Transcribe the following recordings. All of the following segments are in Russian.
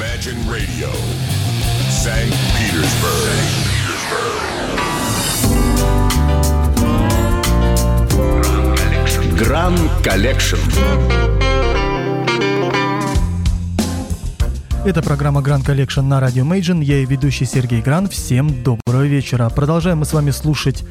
Imagine Radio, St. Petersburg. Gran Collection. Это программа Gran Collection на радио Imagine. Я её ведущий Сергей Гран. Всем доброго вечера. Продолжаем мы с вами слушать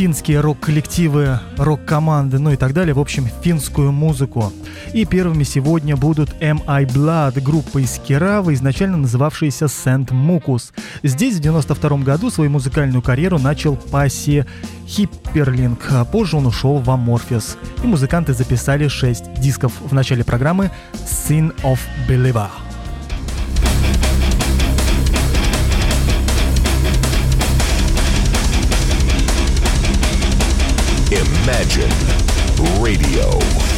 финские рок-коллективы, рок-команды, ну и так далее. В общем, финскую музыку. И первыми сегодня будут M.I. Blood, группа из Керавы, изначально называвшаяся Сент Мукус. Здесь в 92 году свою музыкальную карьеру начал Пасси Хипперлинг, а позже он ушел в Amorphis. И музыканты записали 6 дисков в начале программы Sin of Believer. Imagine Radio.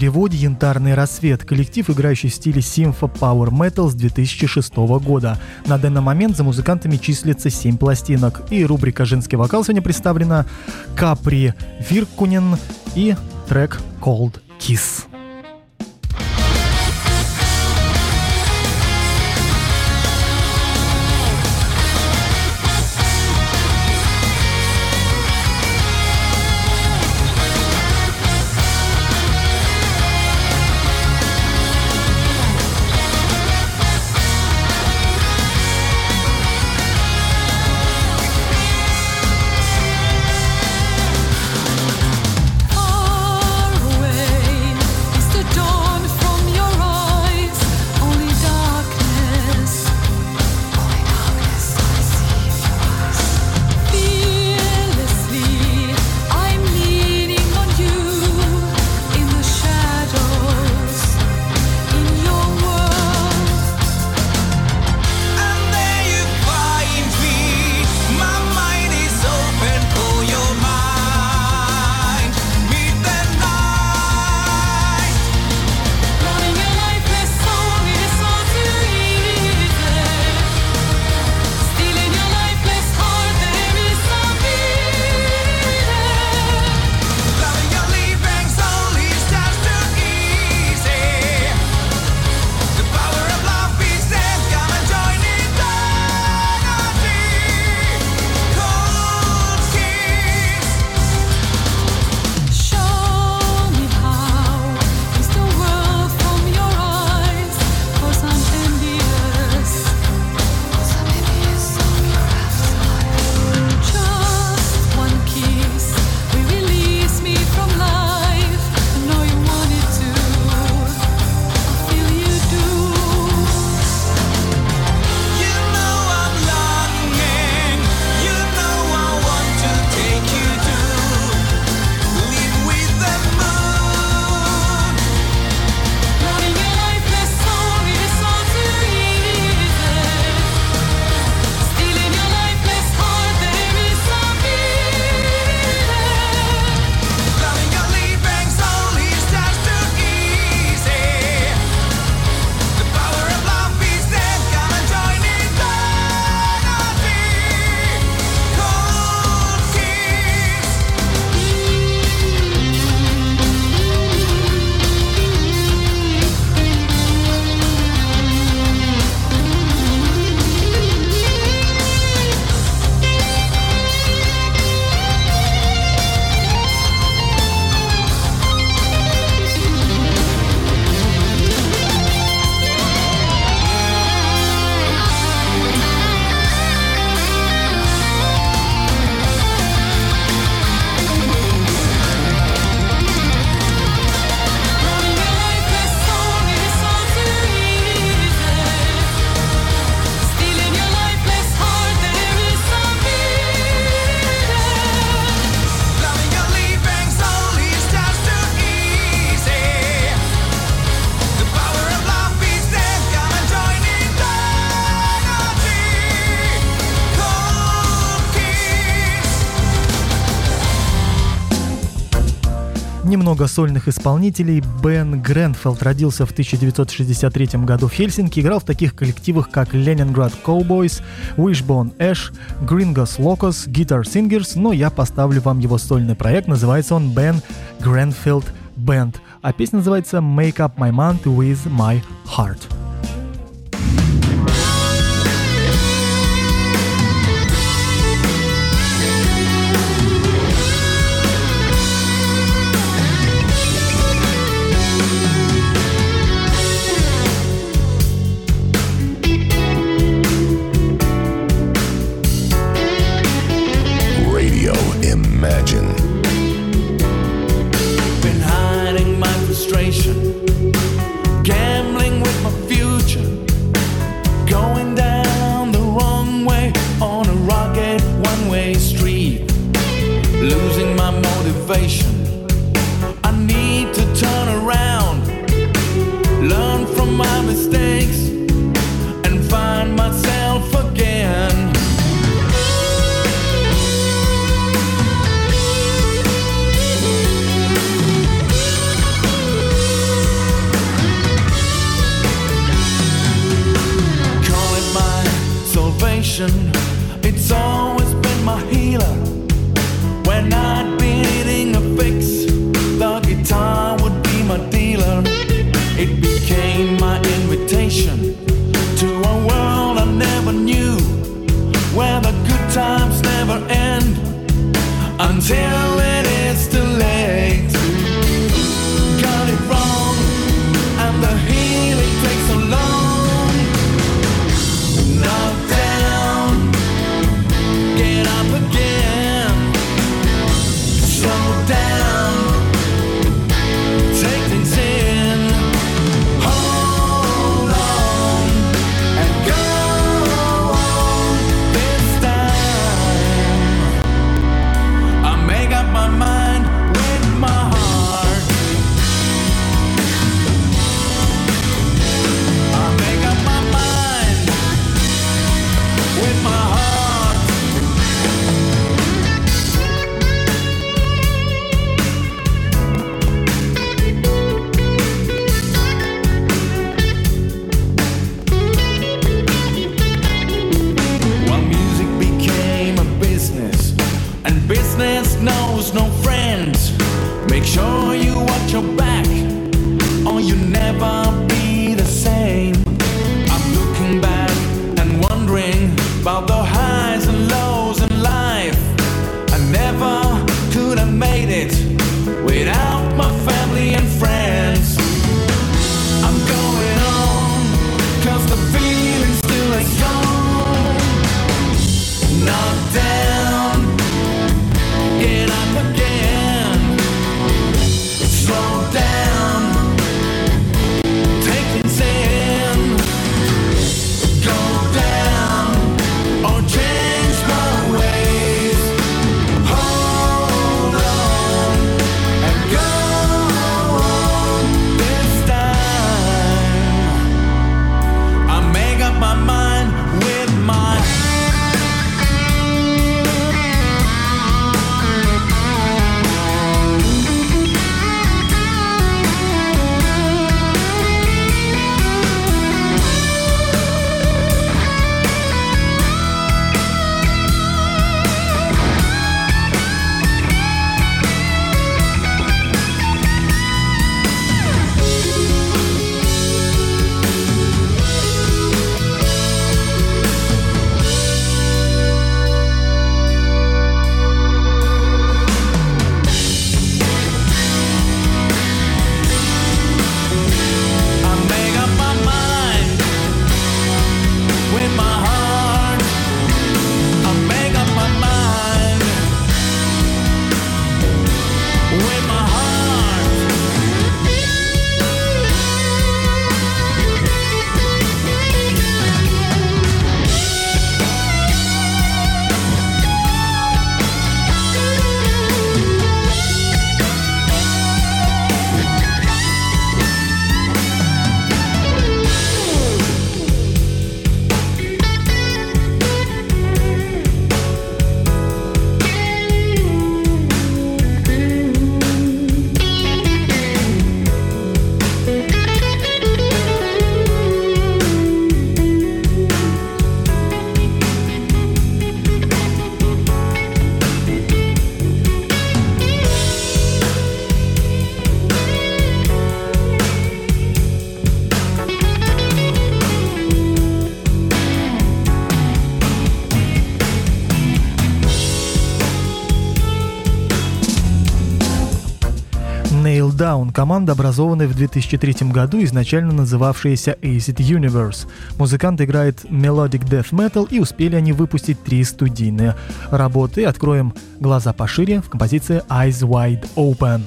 переводе «Янтарный рассвет» – коллектив, играющий в стиле симфо Power Metal с 2006 года. На данный момент за музыкантами числится 7 пластинок. И рубрика «Женский вокал» сегодня представлена Капри Виркунин и трек «Cold Kiss». много сольных исполнителей. Бен Гренфелд родился в 1963 году в Хельсинки, играл в таких коллективах, как Ленинград Cowboys, Wishbone Ash, Gringos Locos, Guitar Singers, но я поставлю вам его сольный проект, называется он Бен Гренфилд Band, а песня называется Make Up My Mind With My Heart. Ворон – команда, образованная в 2003 году, изначально называвшаяся Acid Universe. Музыкант играет melodic death metal, и успели они выпустить три студийные работы. Откроем глаза пошире в композиции Eyes Wide Open.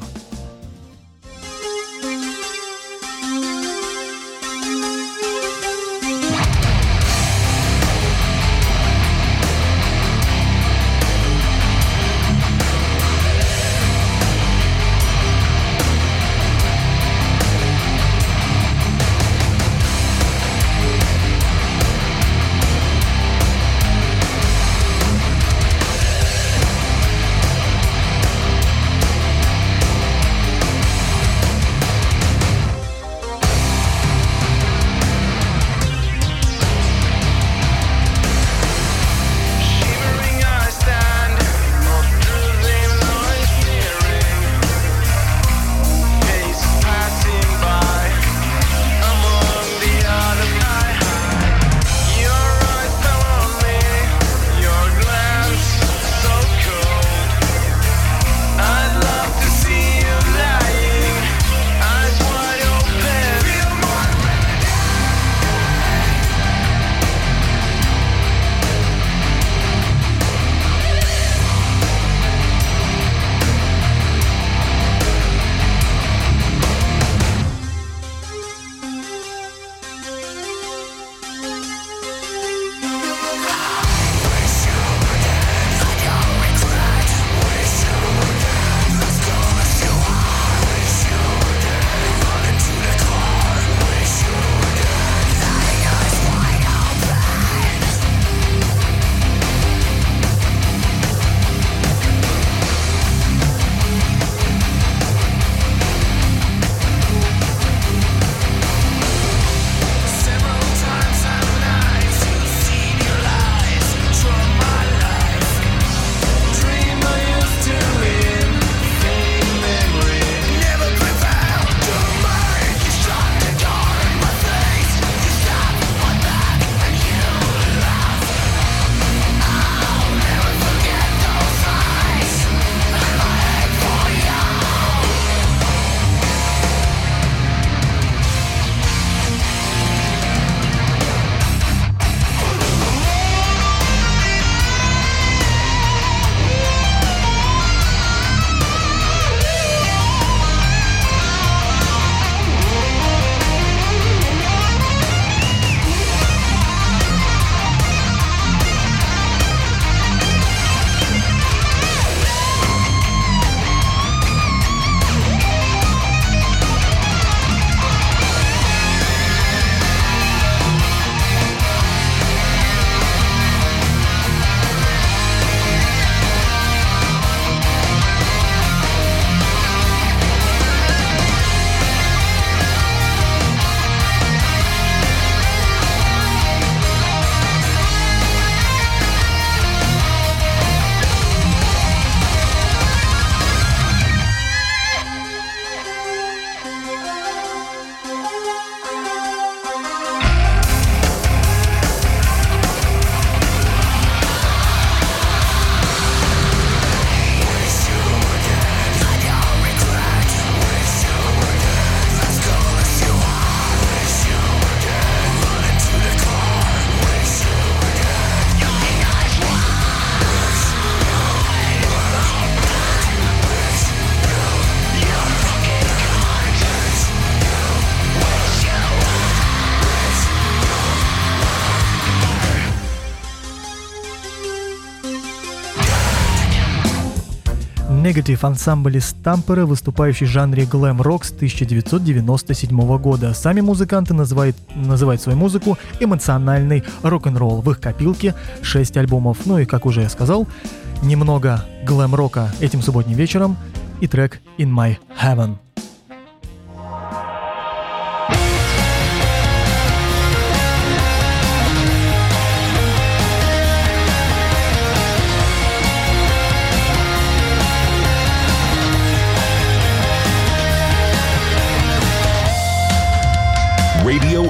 Negative ансамбль из Тампера, выступающий в жанре глэм-рок с 1997 года. Сами музыканты называют, называют свою музыку эмоциональный рок-н-ролл. В их копилке 6 альбомов. Ну и, как уже я сказал, немного глэм-рока этим субботним вечером и трек «In My Heaven».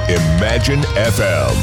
Imagine FM.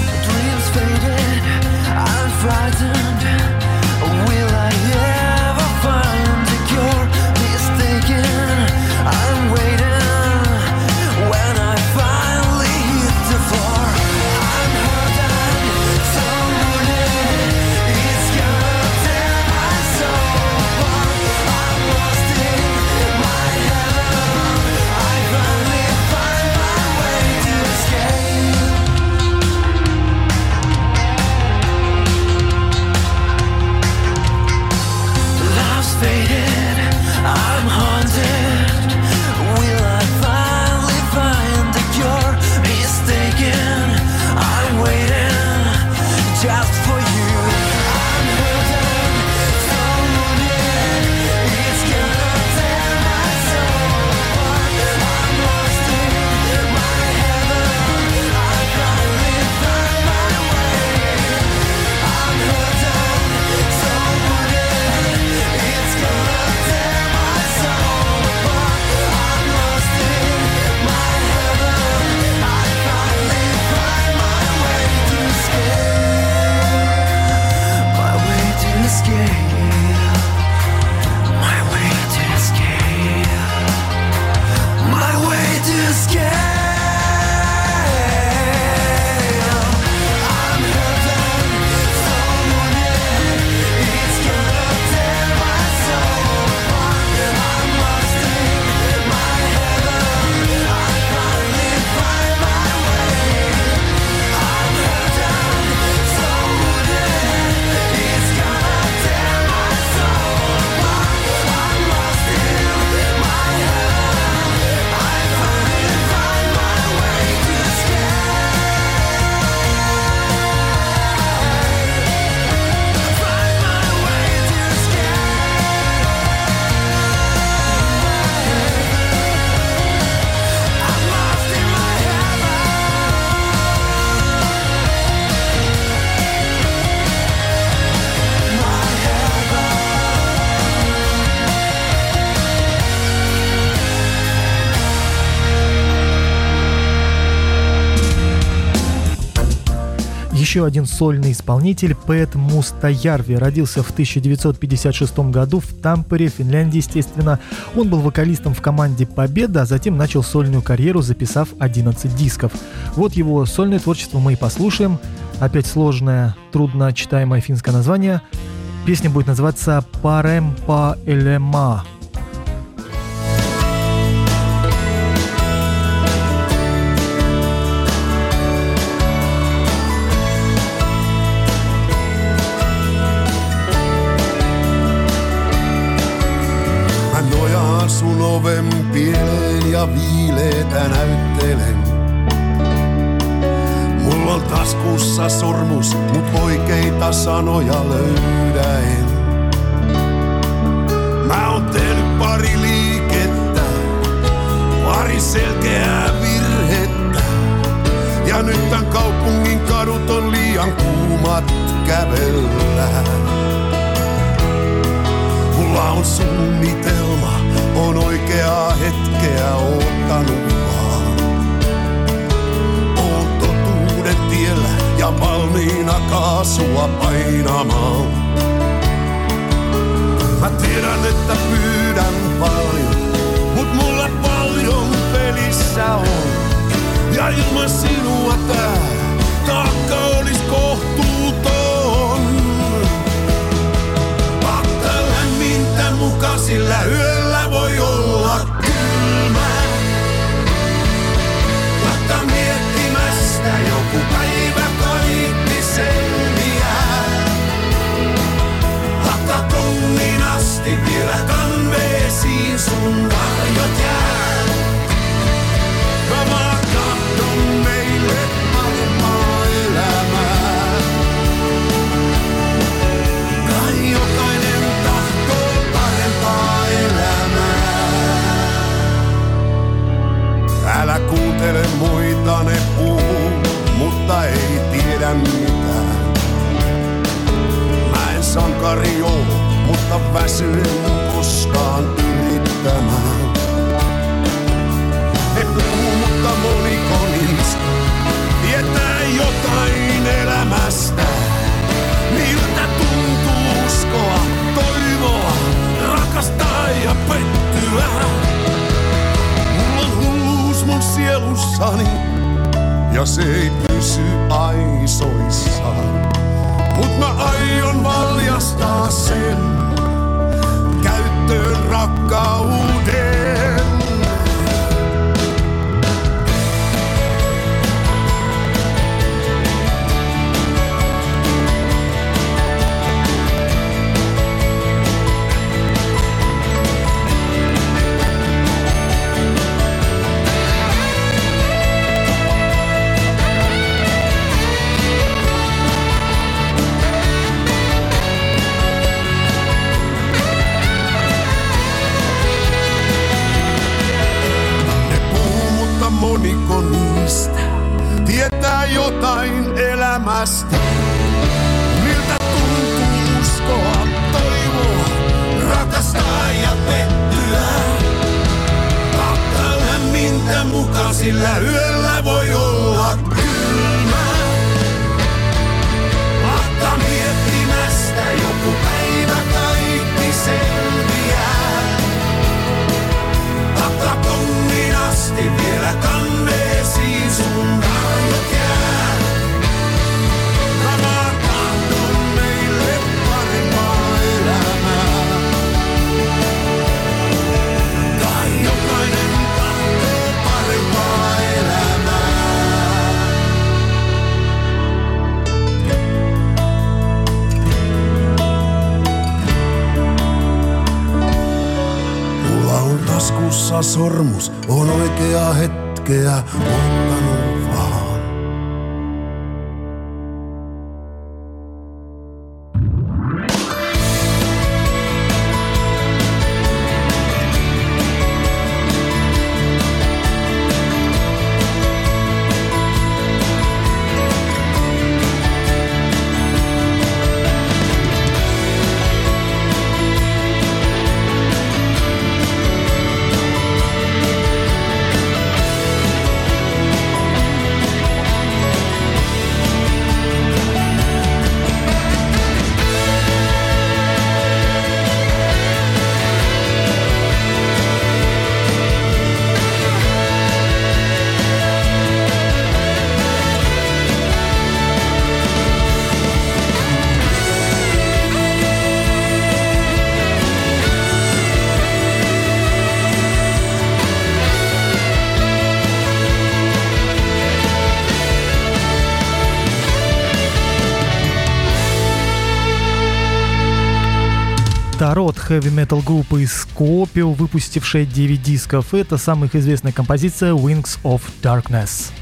Еще один сольный исполнитель Пэт Мустаярви родился в 1956 году в Тампере, Финляндии, естественно. Он был вокалистом в команде «Победа», а затем начал сольную карьеру, записав 11 дисков. Вот его сольное творчество мы и послушаем. Опять сложное, трудно читаемое финское название. Песня будет называться «Паремпа Элема». Mut oikeita sanoja löydä en. Mä oon tehnyt pari liikettä, pari selkeää virhettä. Ja nyt tän kaupungin kadut on liian kuumat kävellä. Mulla on suunnitelma, kaasua painamaan. Mä tiedän, että pyydän paljon, mut mulla paljon pelissä on. Ja ilman sinua tää taakka olis kohtuuton. Pakka lämmintä muka, sillä yöllä asti vielä kanve sun varjot jää. Meille parempaa elämää. Kai jokainen tahtoo parempaa elämää. Älä kuuntele muita, ne puhuu, mutta ei tiedä mitään. Mä en sankari oo, mutta väsyen koskaan yrittämään. Ne puhuu, mutta moniko niistä tietää jotain elämästä. Miltä tuntuu uskoa, toivoa, rakastaa ja pettyä. Mulla on hulluus mun sielussani ja se ei pysy aisoissaan. Mut mä aion valjastaa sen tytön. Sormus, on oikea hetkeä ottanut хэви-метал группы Scorpio, выпустившая 9 дисков. Это самая их известная композиция Wings of Darkness.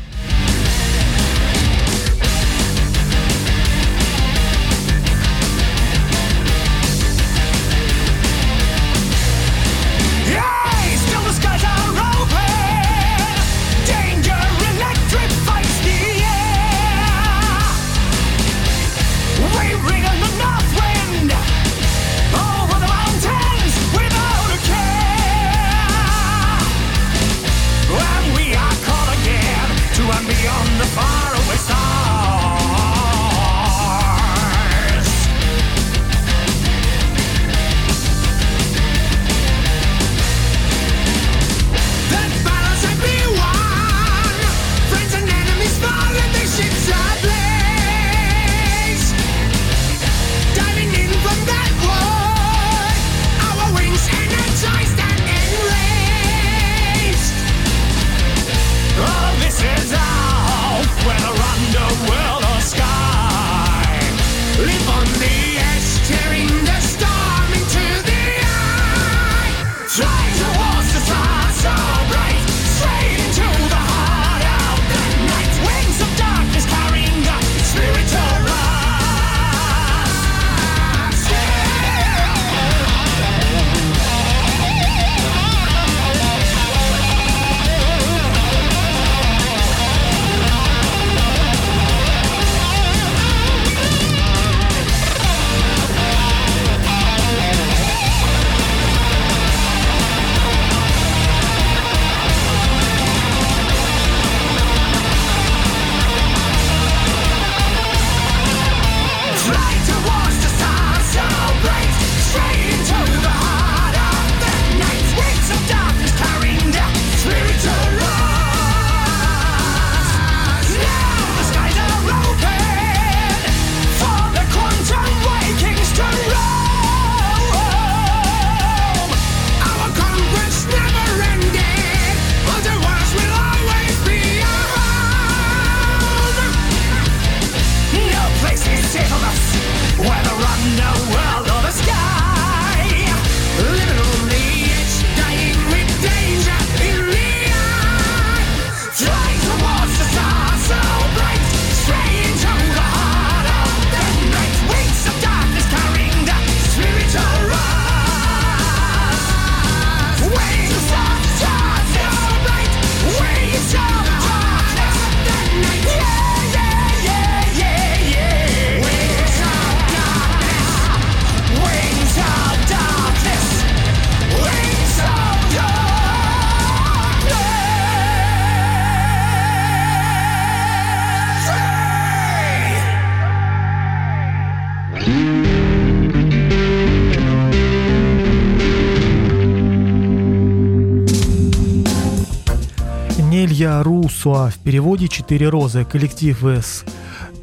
Я Русуа в переводе «Четыре розы». Коллектив С.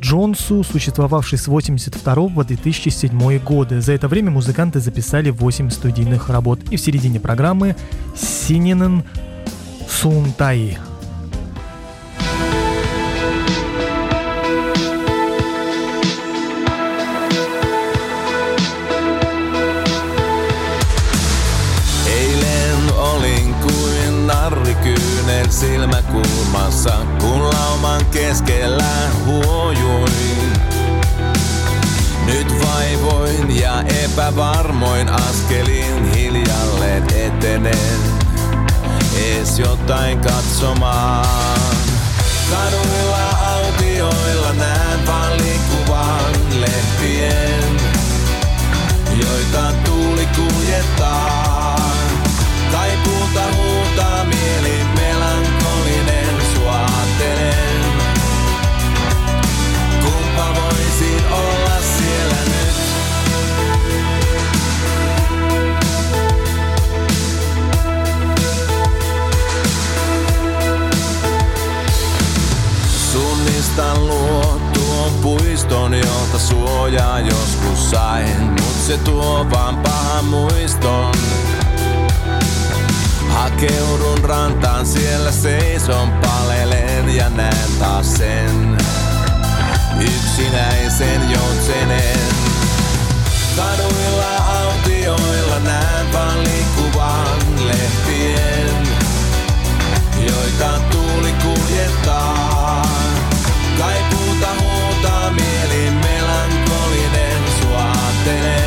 Джонсу, существовавший с 82 по 2007 годы. За это время музыканты записали 8 студийных работ. И в середине программы Сининен Сунтай. Keskellä huojuin. Nyt vaivoin ja epävarmoin askelin hiljalleen etenen, ees jotain katsomaan. Kaduilla autioilla näen vaan liikkuvan lehtien joita tuuli kuljettaa. Puiston, jolta suojaa joskus sain. Mut se tuo vaan pahan muiston. Hakeudun rantaan, siellä seison palelen ja näen taas sen. Yksinäisen joutsenen. Kaduilla autioilla näen vaan liikkuvan lehtien joita tuuli kuljettaa mielin melankolinen suaattelee.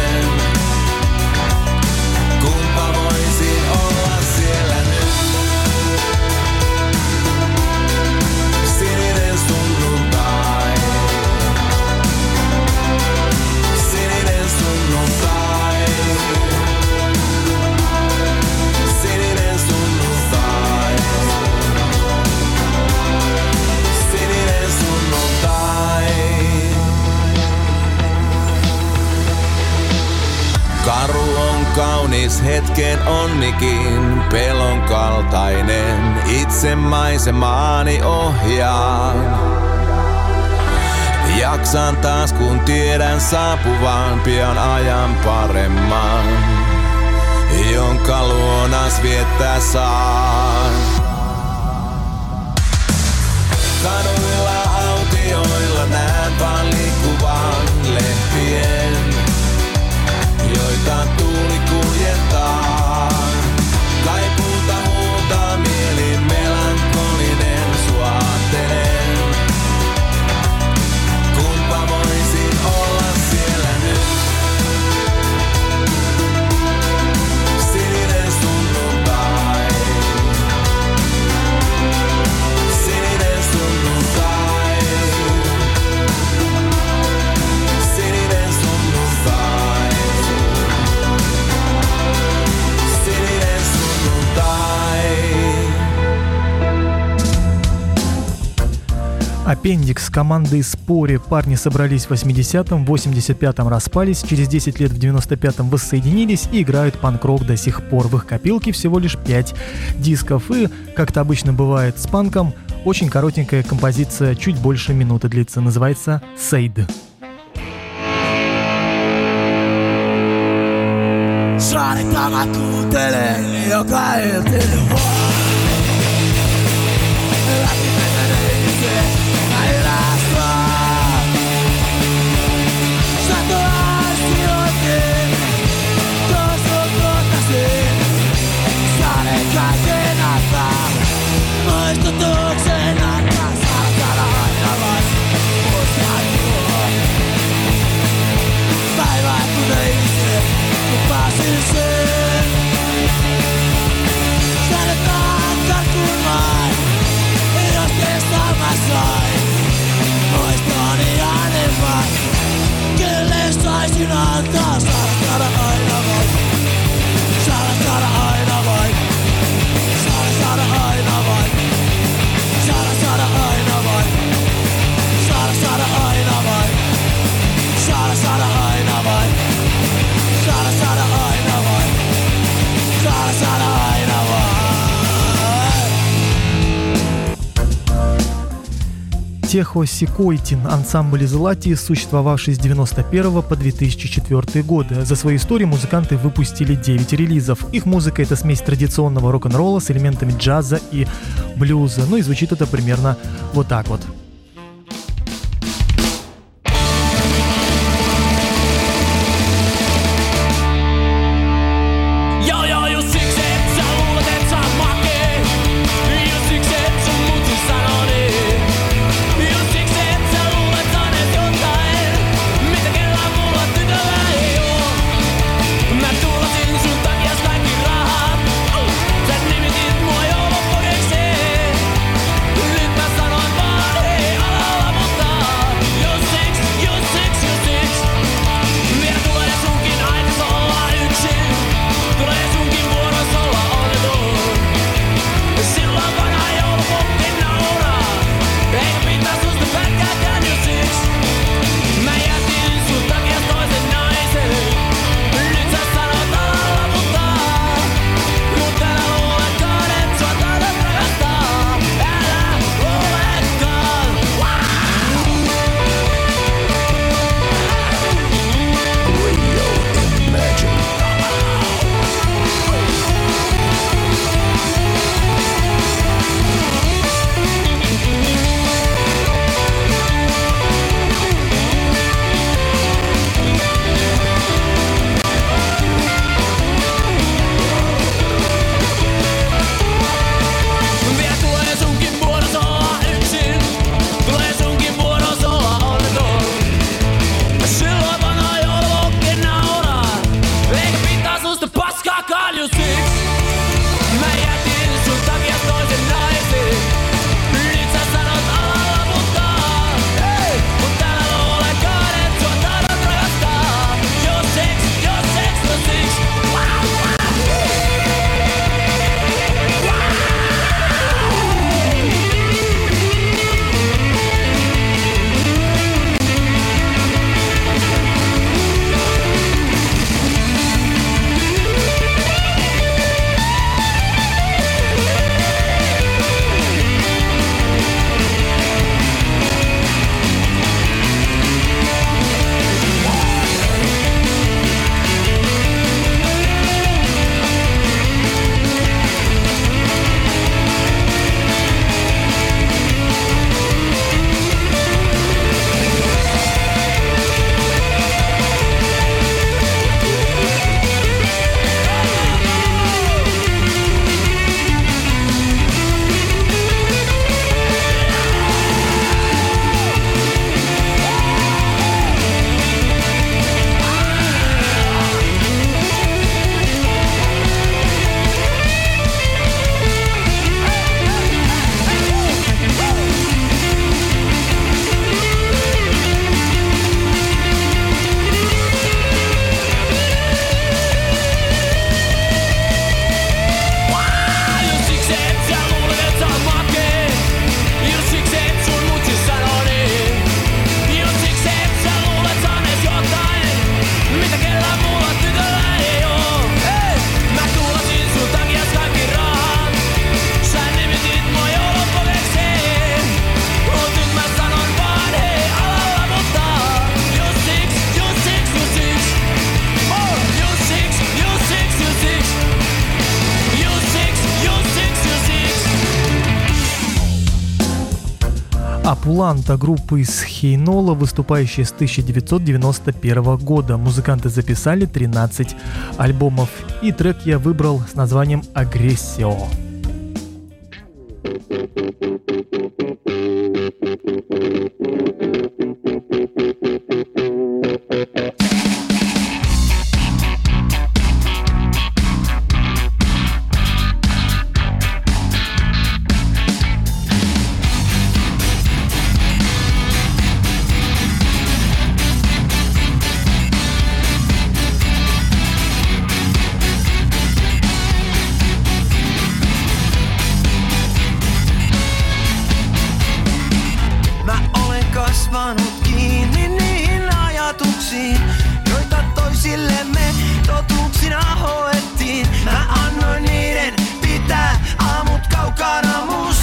Karu on kaunis hetken onnikin, pelon kaltainen, itse maisemaani ohjaan. Jaksan taas kun tiedän saapuvan pian ajan paremman, jonka luonas viettää saan. Kaduilla autioilla näen vaan liikkuvan tanto Аппендикс команды Спори. Парни собрались в 80-м, в 85-м распались, через 10 лет в 95-м воссоединились и играют панк-рок до сих пор. В их копилке всего лишь 5 дисков. И, как это обычно бывает с панком, очень коротенькая композиция, чуть больше минуты длится, называется «Сейд». Saarita mä kuuntelen joka iltinen vaan. Läpi say Техо Сикойтин, ансамбль из Латии, существовавший с 1991 по 2004 годы. За свою историю музыканты выпустили 9 релизов. Их музыка — это смесь традиционного рок-н-ролла с элементами джаза и блюза. Ну и звучит это примерно вот так вот. Атланта группы из Хейнола, выступающей с 1991 года. Музыканты записали 13 альбомов, и трек я выбрал с названием «Агрессио». annoin niiden pitää aamut kaukana musta.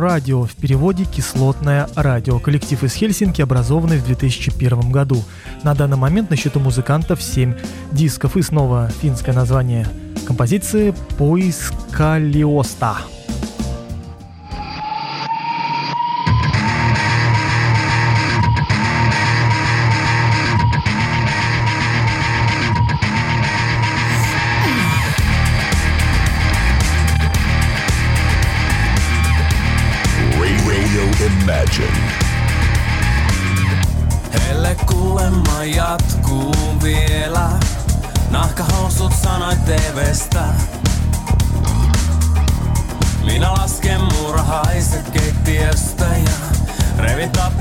Радио, в переводе «Кислотное радио». Коллектив из Хельсинки, образованный в 2001 году. На данный момент на счету музыкантов 7 дисков. И снова финское название композиции «Поискалиоста». Radio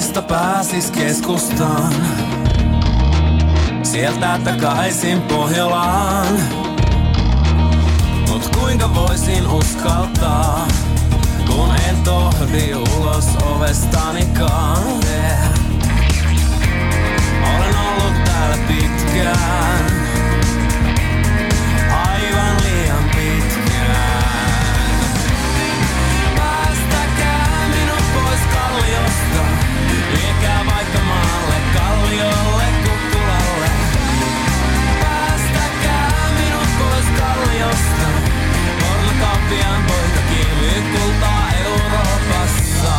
Kurvista pääsis keskustaan. Sieltä takaisin Pohjolaan. Mut kuinka voisin uskaltaa, kun en tohdi ulos ovestanikaan. Yeah. Olen ollut täällä pitkään, pornokauppiaan poikakin myy kultaa Euroopassa.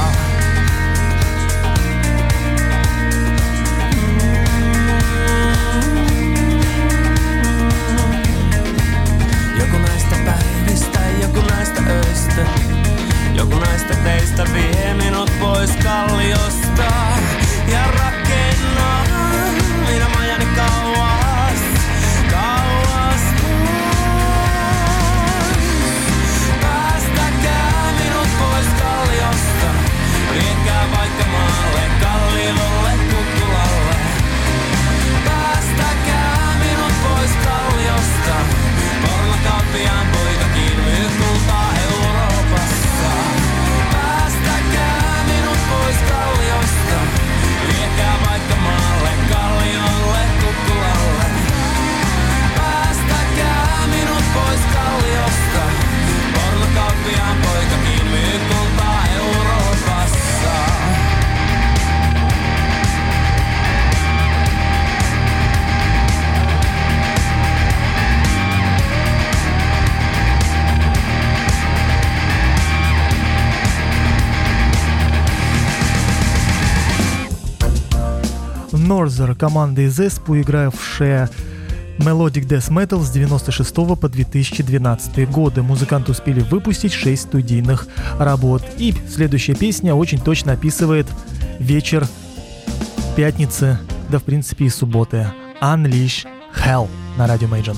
Joku näistä päivistä, joku näistä öistä Joku näistä teistä vie minut pois kalliosta Ja rakennaa Команда из Эспу, игравшая Melodic Death Metal с 96 по 2012 годы. Музыканты успели выпустить 6 студийных работ. И следующая песня очень точно описывает вечер пятницы, да в принципе и субботы. Unleash Hell на радио Мейджин.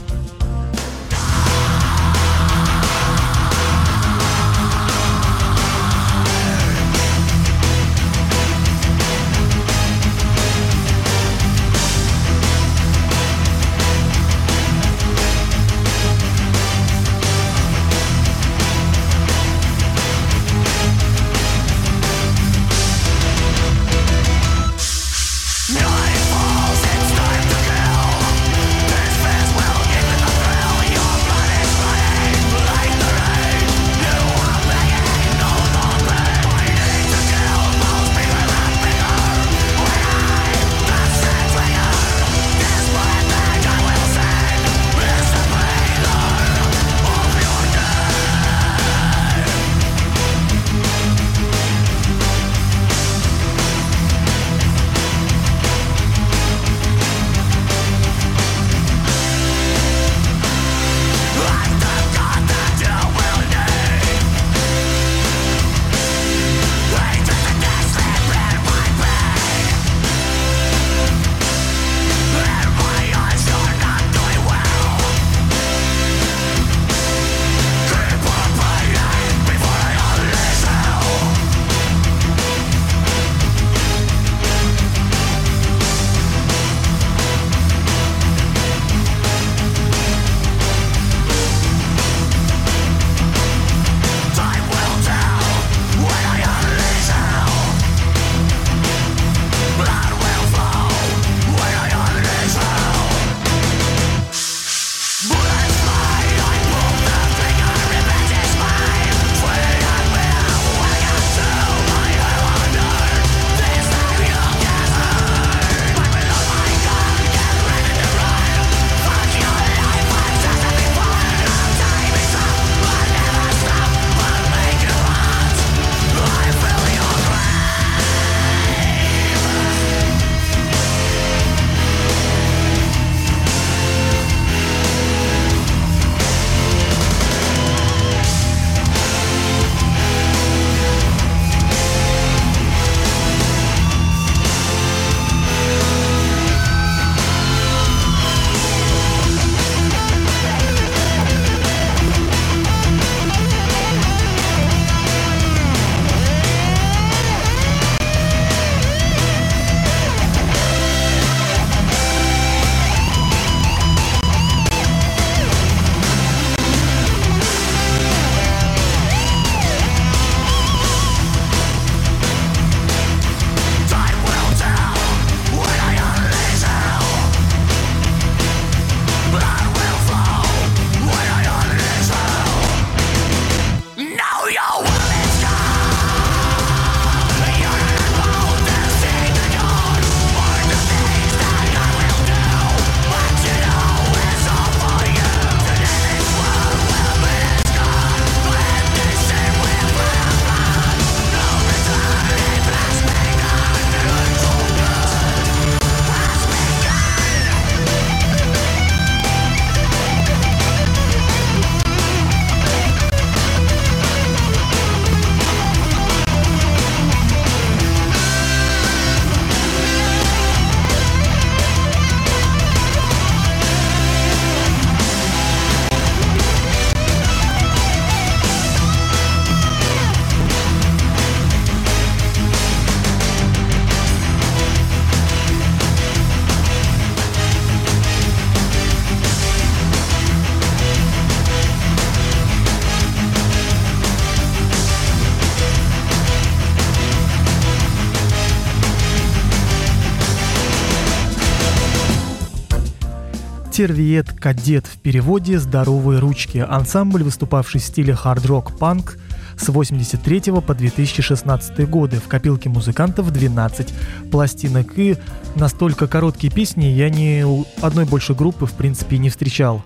Тервиет Кадет в переводе «Здоровые ручки». Ансамбль, выступавший в стиле хард-рок панк с 83 по 2016 годы. В копилке музыкантов 12 пластинок. И настолько короткие песни я ни у одной большей группы, в принципе, не встречал.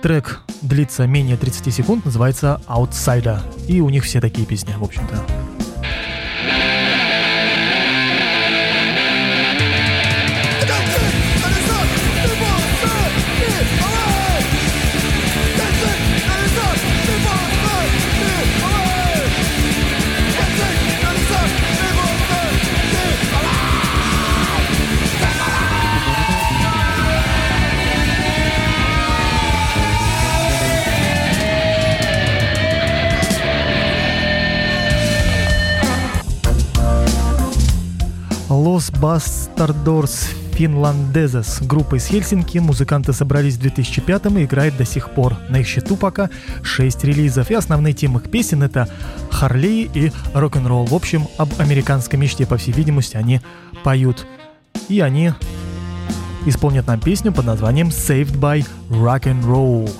Трек длится менее 30 секунд, называется «Outsider». И у них все такие песни, в общем-то. Los Bastardos Finlandeses. Группа из Хельсинки. Музыканты собрались в 2005 и играют до сих пор. На их счету пока 6 релизов. И основные темы их песен это Харлей и рок-н-ролл. В общем, об американской мечте, по всей видимости, они поют. И они исполнят нам песню под названием Saved by Rock and Roll.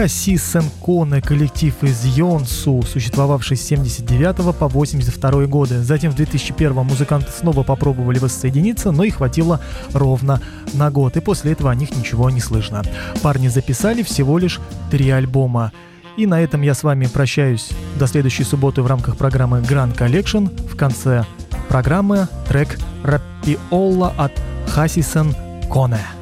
Хаси Сенконе, коллектив из Йонсу, существовавший с 79 по 82 годы. Затем в 2001 музыканты снова попробовали воссоединиться, но их хватило ровно на год, и после этого о них ничего не слышно. Парни записали всего лишь три альбома. И на этом я с вами прощаюсь до следующей субботы в рамках программы Grand Collection. В конце программы трек «Раппиолла» от Хасисен Коне.